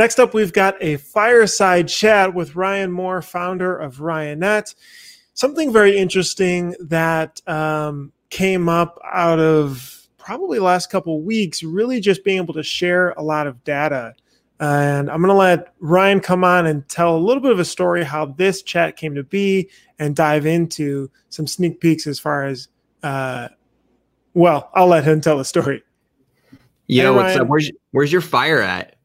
Next up, we've got a fireside chat with Ryan Moor, founder of Ryonet. Something very interesting that um, came up out of probably last couple weeks, really just being able to share a lot of data. And I'm going to let Ryan come on and tell a little bit of a story how this chat came to be and dive into some sneak peeks as far as, uh, well, I'll let him tell the story. You know, what's up? Where's, where's your fire at?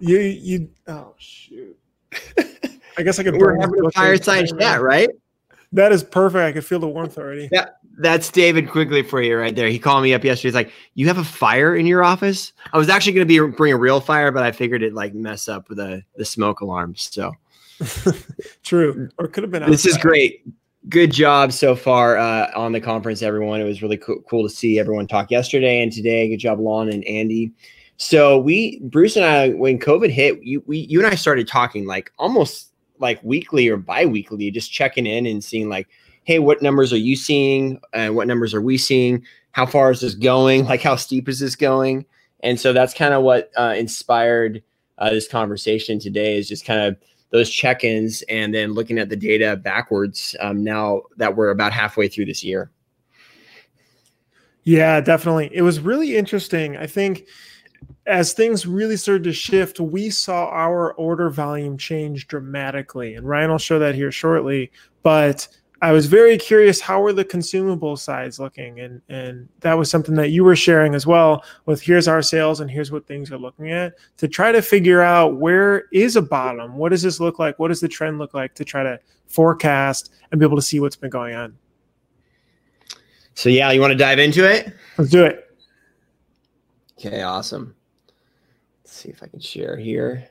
You, you, oh, shoot. I guess I could. We're having a fireside chat, right? That is perfect. I can feel the warmth already. Yeah, that's David Quigley for you right there. He called me up yesterday. He's like, "You have a fire in your office?" I was actually going to be bring a real fire, but I figured it like mess up the the smoke alarms. So true, or could have been. Outside. This is great. Good job so far uh, on the conference, everyone. It was really co- cool to see everyone talk yesterday and today. Good job, Lon and Andy. So we, Bruce and I, when COVID hit, you we you and I started talking like almost like weekly or bi-weekly just checking in and seeing like hey what numbers are you seeing? And what numbers are we seeing? How far is this going? Like how steep is this going? And so that's kind of what uh, inspired uh, this conversation today is just kind of those check-ins and then looking at the data backwards um, now that we're about halfway through this year. Yeah definitely. It was really interesting. I think as things really started to shift, we saw our order volume change dramatically. And Ryan will show that here shortly. But I was very curious how were the consumable sides looking? And and that was something that you were sharing as well with here's our sales and here's what things are looking at to try to figure out where is a bottom? What does this look like? What does the trend look like to try to forecast and be able to see what's been going on? So yeah, you want to dive into it? Let's do it. Okay, awesome Let's see if I can share here.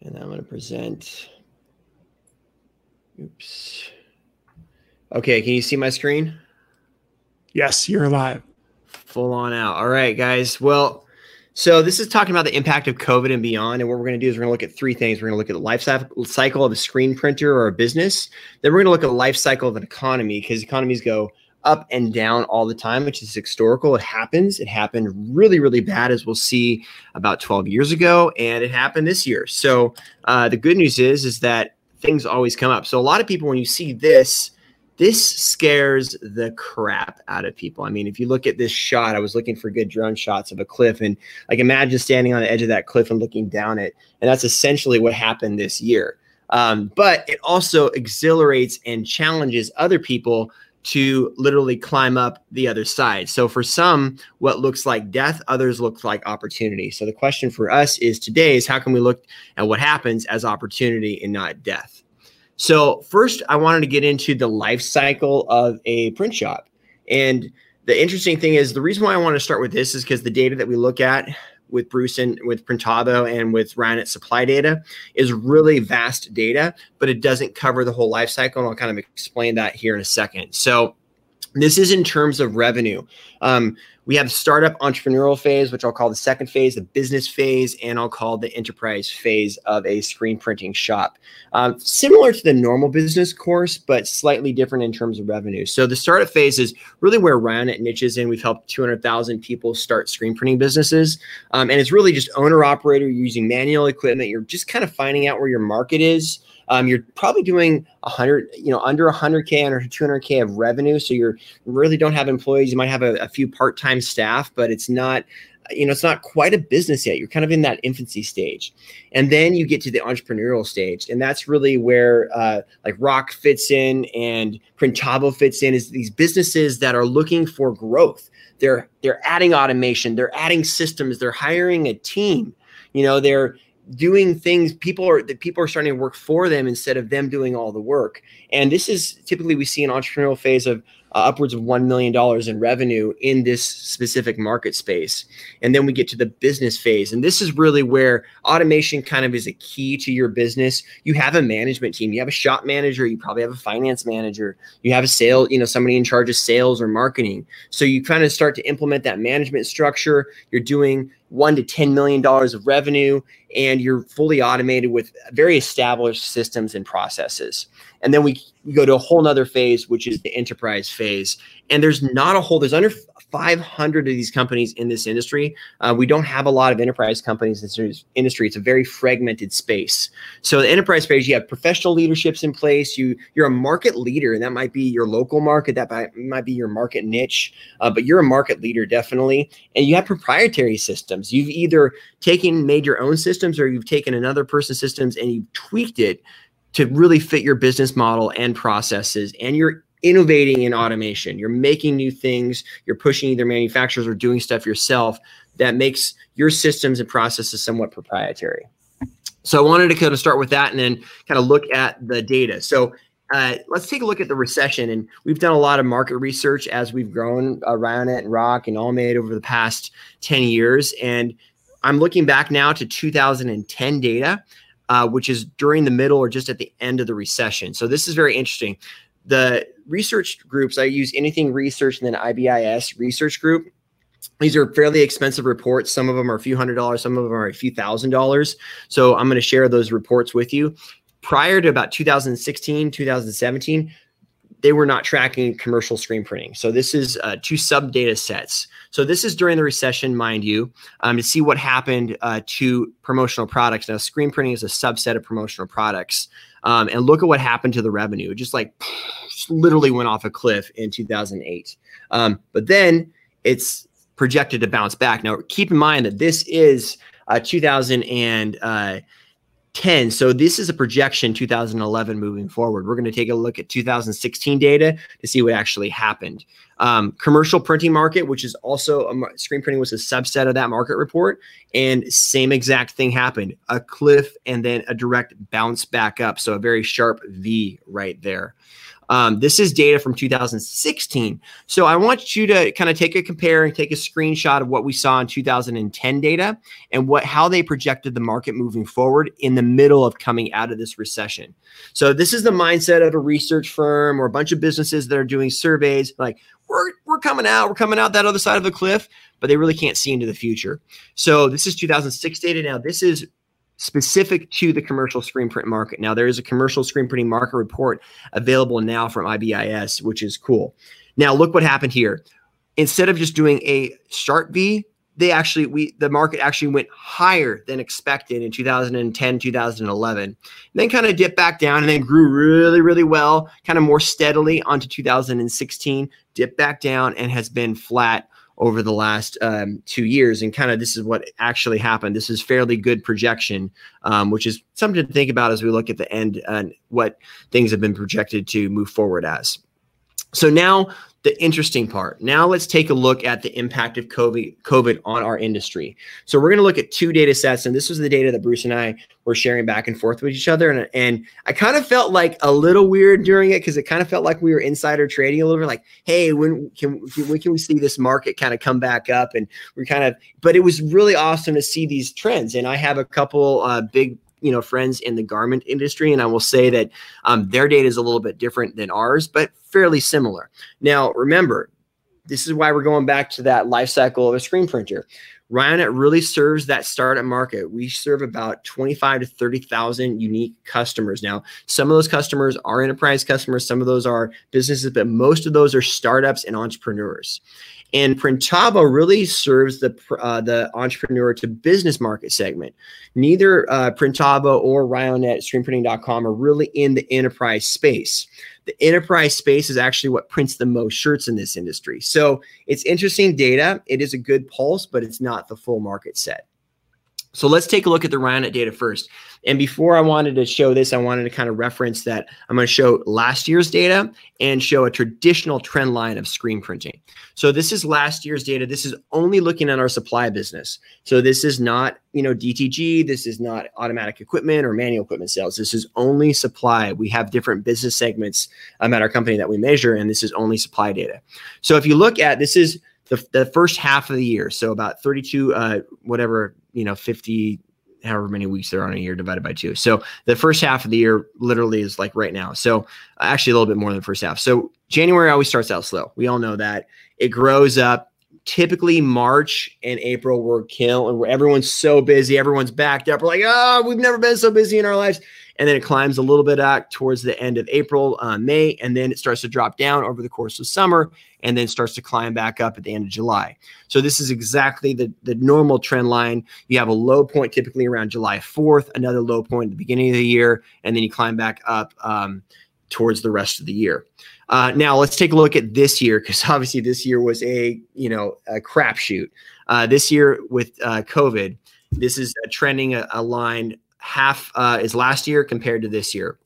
And I'm going to present. Oops. Okay, can you see my screen? Yes, you're live. Full on out. All right, guys. Well, so this is talking about the impact of COVID and beyond. And what we're going to do is we're going to look at three things. We're going to look at the life cycle of a screen printer or a business. Then we're going to look at the life cycle of an economy because economies go up and down all the time, which is historical. It happens. It happened really, really bad, as we'll see about 12 years ago, and it happened this year. So uh, the good news is, is that things always come up. So a lot of people, when you see this, this scares the crap out of people. I mean, if you look at this shot, I was looking for good drone shots of a cliff, and like imagine standing on the edge of that cliff and looking down it, and that's essentially what happened this year. Um, but it also exhilarates and challenges other people to literally climb up the other side. So for some, what looks like death, others look like opportunity. So the question for us is today is how can we look at what happens as opportunity and not death? So first, I wanted to get into the life cycle of a print shop. And the interesting thing is the reason why I want to start with this is because the data that we look at with Bruce and with Printavo and with Ryonet supply data is really vast data, but it doesn't cover the whole life cycle. And I'll kind of explain that here in a second. So this is in terms of revenue. Um, we have startup entrepreneurial phase, which I'll call the second phase, the business phase, and I'll call the enterprise phase of a screen printing shop. Um, similar to the normal business course, but slightly different in terms of revenue. So the startup phase is really where Ryonet niches in. We've helped 200,000 people start screen printing businesses. Um, and it's really just owner operator using manual equipment. You're just kind of finding out where your market is um, you're probably doing 100, you know, under 100K, under 200K of revenue. So you're really don't have employees. You might have a, a few part time staff, but it's not you know it's not quite a business yet. You're kind of in that infancy stage. And then you get to the entrepreneurial stage. And that's really where uh, like ROQ fits in and Printavo fits in is these businesses that are looking for growth. They're they're adding automation. They're adding systems. They're hiring a team. You know they're doing things people are that people are starting to work for them instead of them doing all the work and this is typically we see an entrepreneurial phase of uh, upwards of $1 million in revenue in this specific market space. And then we get to the business phase. And this is really where automation kind of is a key to your business. You have a management team, you have a shop manager, you probably have a finance manager, you have a sale, you know, somebody in charge of sales or marketing. So you kind of start to implement that management structure. You're doing one to $10 million of revenue, and you're fully automated with very established systems and processes. And then we, we go to a whole nother phase, which is the enterprise phase. And there's not a whole, there's under 500 of these companies in this industry. Uh, we don't have a lot of enterprise companies in this industry. It's a very fragmented space. So the enterprise space, you have professional leaderships in place. You you're a market leader, and that might be your local market. That might, might be your market niche, uh, but you're a market leader definitely. And you have proprietary systems. You've either taken made your own systems, or you've taken another person's systems and you've tweaked it to really fit your business model and processes and you're innovating in automation. You're making new things. You're pushing either manufacturers or doing stuff yourself that makes your systems and processes somewhat proprietary. So i wanted to kind of start with that and then kind of look at the data. So uh, let's take a look at the recession. And we've done a lot of market research as we've grown around it and ROQ and Allmade over the past 10 years. And i'm looking back now to 2010 data uh, which is during the middle or just at the end of the recession. So this is very interesting. The research groups, I use anything research and then IBIS research group. These are fairly expensive reports. Some of them are a few hundred dollars, some of them are a few thousand dollars. So I'm going to share those reports with you. Prior to about 2016, 2017, they were not tracking commercial screen printing. So this is uh, two sub data sets. So this is during the recession, mind you, um, to see what happened uh, to promotional products. Now, screen printing is a subset of promotional products. Um, and look at what happened to the revenue. It just like just literally went off a cliff in 2008. Um, but then it's projected to bounce back. Now, keep in mind that this is uh, 2000 and 10. So this is a projection 2011 moving forward. We're going to take a look at 2016 data to see what actually happened. Um, commercial printing market, which is also a, screen printing was a subset of that market report, and same exact thing happened: a cliff and then a direct bounce back up. So a very sharp V right there. Um, this is data from 2016. So I want you to kind of take a compare and take a screenshot of what we saw in 2010 data and what how they projected the market moving forward in the middle of coming out of this recession. So this is the mindset of a research firm or a bunch of businesses that are doing surveys like we're we're coming out, we're coming out that other side of the cliff, but they really can't see into the future. So this is 2006 data. Now this is specific to the commercial screen print market. Now, there is a commercial screen printing market report available now from IBIS, which is cool. Now, look what happened here. Instead of just doing a sharp V, they actually we the market actually went higher than expected in 2010 2011 then kind of dipped back down and then grew really really well kind of more steadily onto 2016 dipped back down and has been flat over the last um, two years. And kind of this is what actually happened. This is fairly good projection, um, which is something to think about as we look at the end and what things have been projected to move forward as. So now the interesting part. Now let's take a look at the impact of COVID, COVID on our industry. So we're going to look at two data sets, and this was the data that Bruce and I were sharing back and forth with each other. And, and I kind of felt like a little weird during it because it kind of felt like we were insider trading a little bit. Like, hey, when can when can we see this market kind of come back up? And we're kind of, but it was really awesome to see these trends. And I have a couple uh, big you know friends in the garment industry, and I will say that um, their data is a little bit different than ours, but fairly similar. Now, remember, this is why we're going back to that life cycle of a screen printer. Ryonet really serves that startup market. We serve about 25 to 30,000 unique customers. Now, some of those customers are enterprise customers, some of those are businesses, but most of those are startups and entrepreneurs. And Printavo really serves the uh, the entrepreneur to business market segment. Neither uh, Printavo or Ryonet, ScreenPrinting.com are really in the enterprise space. The enterprise space is actually what prints the most shirts in this industry. So it's interesting data. It is a good pulse, but it's not the full market set. So let's take a look at the Ryonet data first. And before I wanted to show this, I wanted to kind of reference that I'm going to show last year's data and show a traditional trend line of screen printing. So this is last year's data. This is only looking at our supply business. So this is not, you know, DTG. This is not automatic equipment or manual equipment sales. This is only supply. We have different business segments um, at our company that we measure, and this is only supply data. So if you look at this is the, the first half of the year. So about 32, uh, whatever you know 50 however many weeks there are in a year divided by two. So the first half of the year literally is like right now. So actually a little bit more than the first half. So January always starts out slow. We all know that. It grows up typically March and April were kill and everyone's so busy, everyone's backed up. We're like, oh, we've never been so busy in our lives. And then it climbs a little bit out towards the end of April, uh, May, and then it starts to drop down over the course of summer and then starts to climb back up at the end of July. So this is exactly the, the normal trend line. You have a low point typically around July 4th, another low point at the beginning of the year, and then you climb back up um, towards the rest of the year. Uh, now let's take a look at this year because obviously this year was a you know a crapshoot. Uh, this year with uh, COVID, this is trending a, a, line half uh, is last year compared to this year.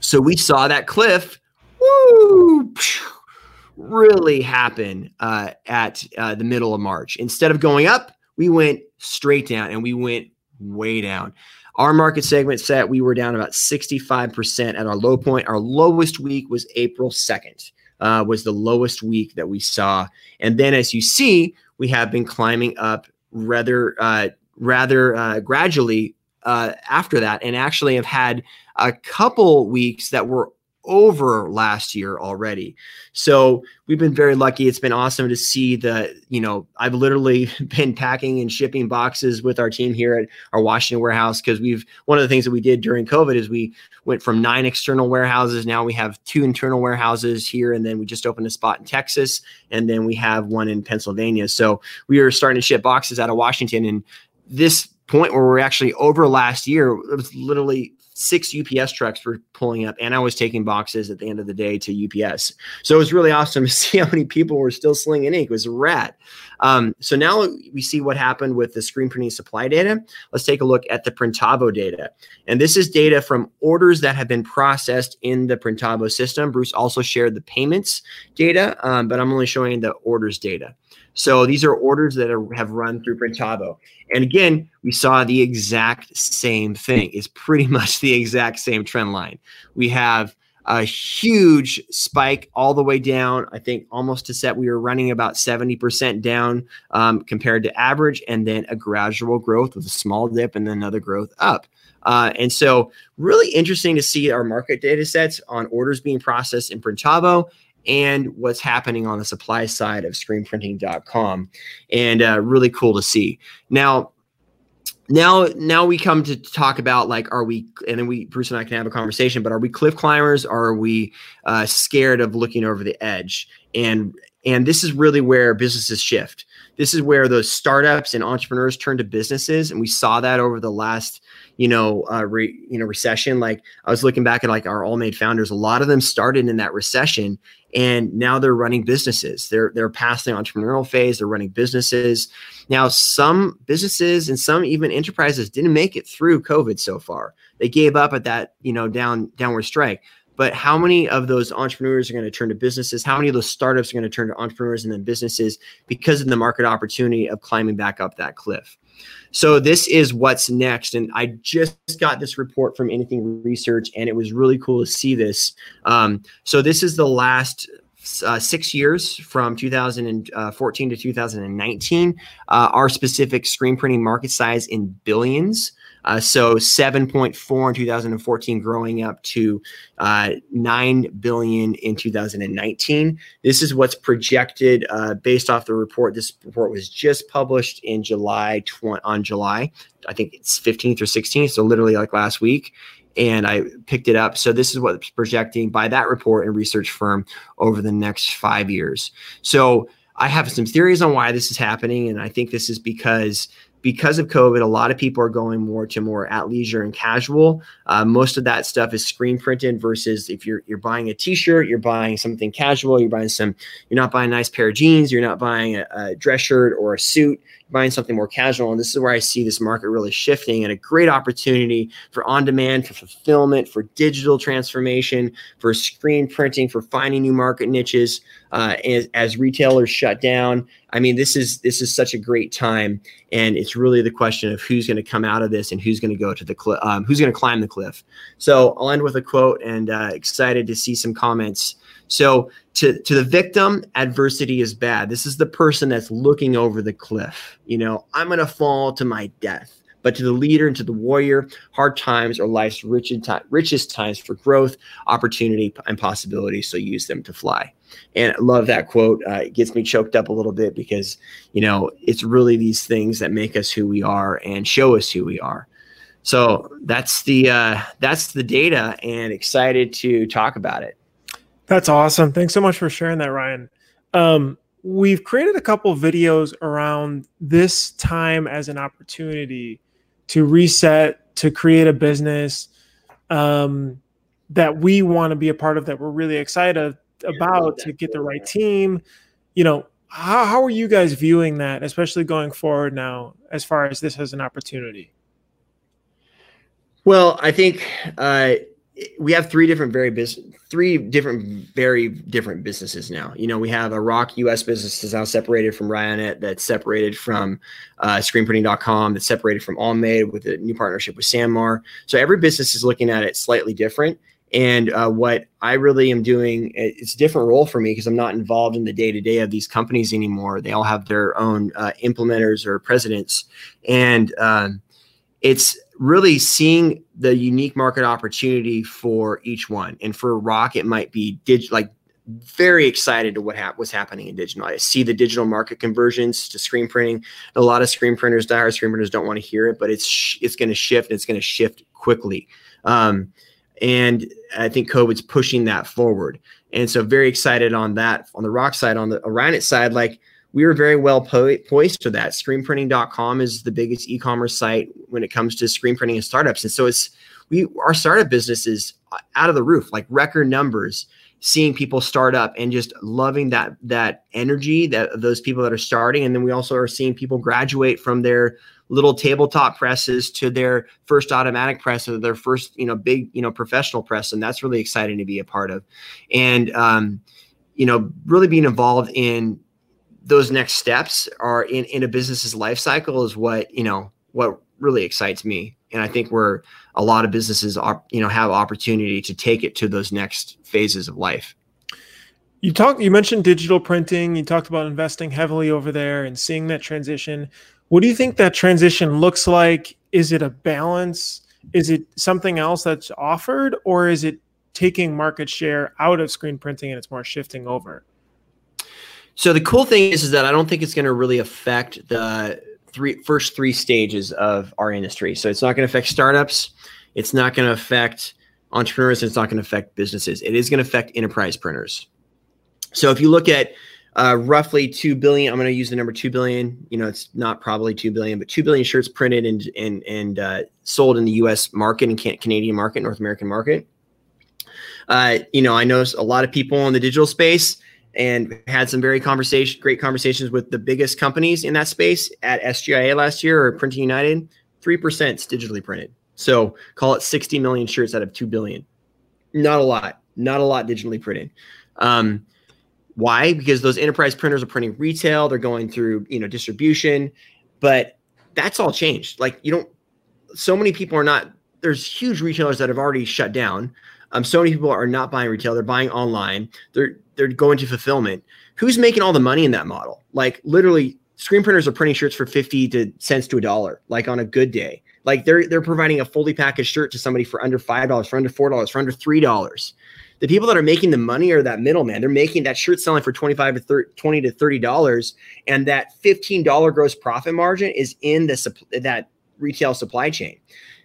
So we saw that cliff, woo, really happen uh, at uh, the middle of March. Instead of going up, we went straight down, and we went way down. Our market segment set, we were down about 65% at our low point. Our lowest week was April 2nd, uh, was the lowest week that we saw. And then as you see, we have been climbing up rather, uh, rather uh, gradually uh, after that, and actually have had a couple weeks that were over last year already. So we've been very lucky. It's been awesome to see the, you know, I've literally been packing and shipping boxes with our team here at our Washington warehouse because we've one of the things that we did during COVID is we went from nine external warehouses. Now we have two internal warehouses here, and then we just opened a spot in Texas, and then we have one in Pennsylvania. So we are starting to ship boxes out of Washington and this point where we're actually over last year, it was literally six UPS trucks were pulling up, and I was taking boxes at the end of the day to UPS. So it was really awesome to see how many people were still slinging ink. It was a rat. Um, so now we see what happened with the screen printing supply data. Let's take a look at the Printavo data. And this is data from orders that have been processed in the Printavo system. Bruce also shared the payments data, um, but I'm only showing the orders data. So these are orders that are, have run through Printavo. And again, we saw the exact same thing. It's pretty much the exact same trend line. We have a huge spike all the way down. I think almost to set, we were running about 70% down um, compared to average, and then a gradual growth with a small dip and then another growth up. Uh, and so, really interesting to see our market data sets on orders being processed in Printavo and what's happening on the supply side of screenprinting.com and uh, really cool to see. Now now now we come to talk about like are we and then we bruce and i can have a conversation but are we cliff climbers are we uh, scared of looking over the edge? And and this is really where businesses shift. This is where those startups and entrepreneurs turn to businesses and we saw that over the last you know, uh, re, you know, recession. Like I was looking back at like our Allmade founders, a lot of them started in that recession and now they're running businesses. They're they're past the entrepreneurial phase. They're running businesses. Now, some businesses and some even enterprises didn't make it through COVID so far. They gave up at that, you know, down downward strike. But how many of those entrepreneurs are going to turn to businesses? How many of those startups are going to turn to entrepreneurs and then businesses because of the market opportunity of climbing back up that cliff? So this is what's next. And I just got this report from Anything Research, and it was really cool to see this. Um, so this is the last uh, six years from 2014 to 2019. Uh, our specific screen printing market size in billions. Uh, so 7.4 in 2014, growing up to uh, 9 billion in 2019. This is what's projected uh, based off the report. This report was just published in July 20, on July, I think it's 15th or 16th, so literally like last week. And I picked it up. So this is what's projecting by that report and research firm over the next five years. So I have some theories on why this is happening, and I think this is because because of COVID, a lot of people are going more to more at leisure and casual. Uh, most of that stuff is screen printed versus if you're you're buying a T-shirt, you're buying something casual, you're buying some, you're not buying a nice pair of jeans, you're not buying a, a dress shirt or a suit You're buying something more casual. And this is where I see this market really shifting and a great opportunity for on demand, for fulfillment, for digital transformation, for screen printing, for finding new market niches uh, as, as retailers shut down. I mean, this is this is such a great time, and it's really the question of who's going to come out of this and who's going to go to the cliff, um, who's going to climb the cliff. So I'll end with a quote, and uh, excited to see some comments so to to the victim, adversity is bad. This is the person that's looking over the cliff. You know, I'm going to fall to my death. But to the leader and to the warrior, hard times are life's richest times for growth, opportunity, and possibility. So use them to fly. And I love that quote. Uh, it gets me choked up a little bit because, you know, it's really these things that make us who we are and show us who we are. So that's the uh, that's the data, and excited to talk about it. That's awesome. Thanks so much for sharing that, Ryan. Um, we've created a couple videos around this time as an opportunity to reset, to create a business um, that we want to be a part of, that we're really excited about to get the right team. You know, how, how are you guys viewing that, especially going forward now, as far as this as an opportunity? Well, I think uh, we have three different very business, three different very different businesses now. You know, we have a ROQ US business that's now separated from Ryonet that's separated from uh, ScreenPrinting.com, that's separated from AllMade with a new partnership with Sanmar. So every business is looking at it slightly different. And uh, what I really am doing, it's a different role for me because I'm not involved in the day to day of these companies anymore. They all have their own uh, implementers or presidents, and um, it's really seeing the unique market opportunity for each one. And for ROQ, it might be dig- like very excited to what hap- what's happening in digital. I see the digital market conversions to screen printing. A lot of screen printers, dire screen printers, don't want to hear it, but it's sh- it's going to shift. It's going to shift quickly, um, and I think COVID's pushing that forward. And so, very excited on that. On the ROQ side, on the Ryonet side, like we are very well po- poised for that. Screenprinting.com is the biggest e-commerce site when it comes to screen printing and startups. And so it's we our startup business is out of the roof, like record numbers, seeing people start up and just loving that that energy that those people that are starting. And then we also are seeing people graduate from their little tabletop presses to their first automatic press or their first, you know, big, you know, professional press. And that's really exciting to be a part of. And um, you know, really being involved in those next steps are in, in a business's life cycle is what you know what really excites me. And i think where a lot of businesses are you know have opportunity to take it to those next phases of life. You talked you mentioned digital printing. You talked about investing heavily over there and seeing that transition. What do you think that transition looks like? Is it a balance? Is it something else that's offered or is it taking market share out of screen printing and it's more shifting over so the cool thing is, is that I don't think it's going to really affect the three first three stages of our industry. So it's not going to affect startups. It's not going to affect entrepreneurs. And it's not going to affect businesses. It is going to affect enterprise printers. So if you look at uh, roughly two billion, I'm going to use the number two billion. You know, it's not probably two billion, but two billion shirts printed and and and uh, sold in the U.S. market and Canadian market, North American market. Uh, you know, I know a lot of people in the digital space and had some very conversation, great conversations with the biggest companies in that space at SGIA last year or Printing United. Three percent digitally printed, so call it 60 million shirts out of two billion. Not a lot, not a lot digitally printed. Um, why? Because those enterprise printers are printing retail, they're going through you know distribution, but that's all changed. Like you don't, so many people are not. There's huge retailers that have already shut down. Um, so many people are not buying retail; they're buying online. They're they're going to fulfillment. Who's making all the money in that model? Like literally, screen printers are printing shirts for fifty to cents to a dollar, like on a good day. Like they're they're providing a fully packaged shirt to somebody for under five dollars, for under four dollars, for under three dollars. The people that are making the money are that middleman. They're making that shirt selling for 25 to 30, 20 to 30 dollars and that $15 gross profit margin is in the that retail supply chain.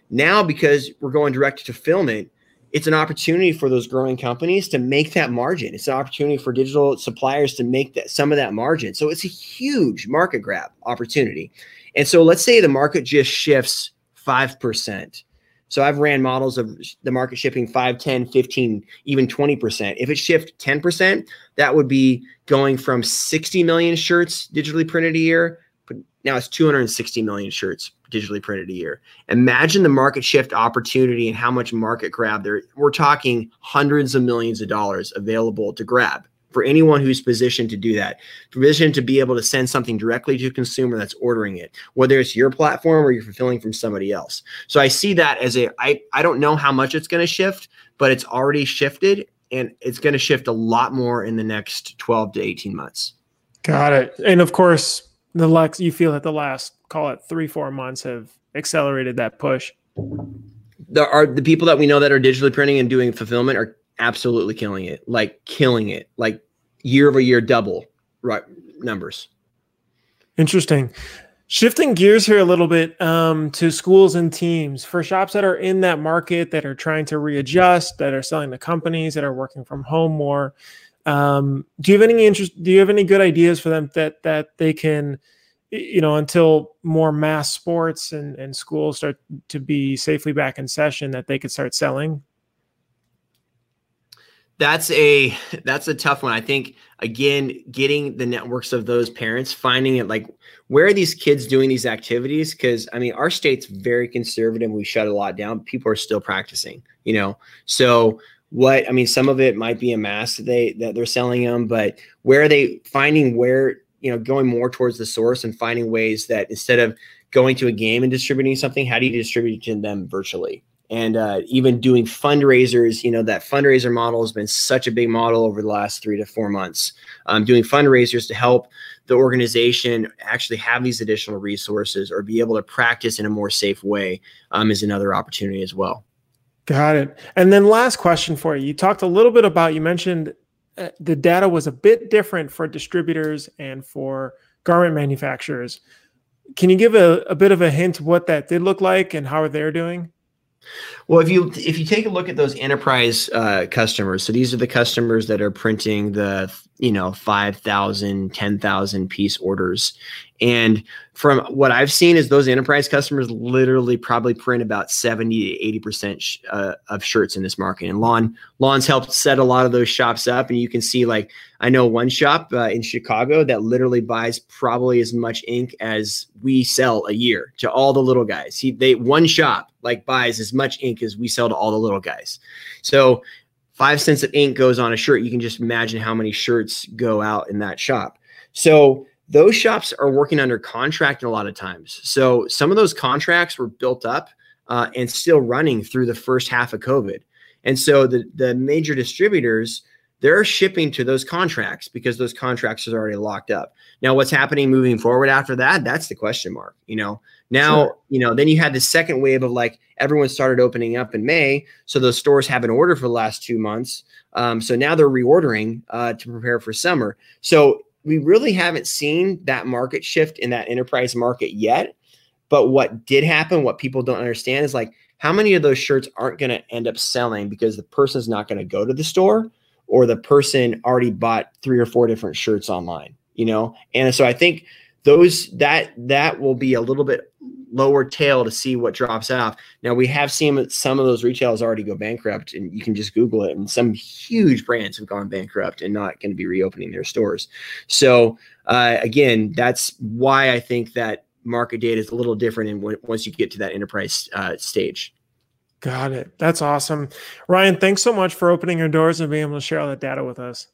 Now because we're going direct to fulfillment, it's an opportunity for those growing companies to make that margin. It's an opportunity for digital suppliers to make that some of that margin. So it's a huge market grab opportunity. And so let's say the market just shifts 5%. So I've ran models of the market shifting 5, 10, 15, even 20%. If it shift 10%, that would be going from 60 million shirts digitally printed a year, but now it's 260 million shirts digitally printed a year. Imagine the market shift opportunity and how much market grab there. We're talking hundreds of millions of dollars available to grab for anyone who's positioned to do that, positioned to be able to send something directly to a consumer that's ordering it, whether it's your platform or you're fulfilling from somebody else. So I see that as a I I don't know how much it's going to shift, but it's already shifted and it's going to shift a lot more in the next 12 to 18 months. Got it. And of course, the Lex, you feel that the last call it three, four months have accelerated that push. There are the people that we know that are digitally printing and doing fulfillment are absolutely killing it, like killing it, like year over year double right numbers. Interesting. Shifting gears here a little bit um, to schools and teams for shops that are in that market that are trying to readjust, that are selling to companies that are working from home more. Um, do you have any interest? Do you have any good ideas for them that that they can, you know, until more mass sports and and schools start to be safely back in session, that they could start selling? That's a that's a tough one. I think again, getting the networks of those parents, finding it like where are these kids doing these activities? Because I mean, our state's very conservative. We shut a lot down. People are still practicing, you know. So what I mean, some of it might be a mass that they that they're selling them, but where are they finding where you know going more towards the source and finding ways that instead of going to a game and distributing something, how do you distribute to them virtually? and uh, even doing fundraisers you know that fundraiser model has been such a big model over the last three to four months. Um, doing fundraisers to help the organization actually have these additional resources or be able to practice in a more safe way um, is another opportunity as well. Got it. And then last question for you. You talked a little bit about you mentioned uh, the data was a bit different for distributors and for garment manufacturers. Can you give a, a bit of a hint what that did look like and how they're doing? Well, if you if you take a look at those enterprise uh, customers, so these are the customers that are printing the you know 5,000, 10,000 piece orders, and from what I've seen is those enterprise customers literally probably print about 70 to 80 percent sh- uh, of shirts in this market. And Lon Lon's helped set a lot of those shops up, and you can see like I know one shop uh, in Chicago that literally buys probably as much ink as we sell a year to all the little guys. He they one shop like buys as much ink as we sell to all the little guys. So five cents of ink goes on a shirt. You can just imagine how many shirts go out in that shop. So those shops are working under contract a lot of times. So some of those contracts were built up uh, and still running through the first half of COVID. And so the the major distributors they're shipping to those contracts because those contracts are already locked up. Now, what's happening moving forward after that? That's the question mark. You know, now, sure. you know, then you had the second wave of like everyone started opening up in May. So those stores haven't ordered for the last two months. Um, so now they're reordering uh, to prepare for summer. So we really haven't seen that market shift in that enterprise market yet. But what did happen, what people don't understand is like how many of those shirts aren't going to end up selling because the person's not going to go to the store or the person already bought three or four different shirts online, you know? And so I think those that that will be a little bit lower tail to see what drops off. Now we have seen some of those retailers already go bankrupt, and you can just Google it. And some huge brands have gone bankrupt and not going to be reopening their stores. So uh, again, that's why I think that market data is a little different. And once you get to that enterprise uh, stage. Got it. That's awesome. Ryan, thanks so much for opening your doors and being able to share all that data with us.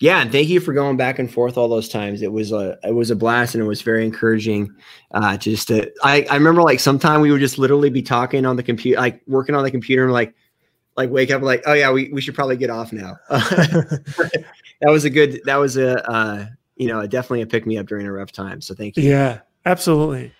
Yeah, and thank you for going back and forth all those times. It was a it was a blast and it was very encouraging. Uh, just to I I remember like sometime we would just literally be talking on the computer, like working on the computer, and like like wake up like oh yeah we we should probably get off now. that was a good that was a uh, you know definitely a pick me up during a rough time. So thank you. Yeah, absolutely.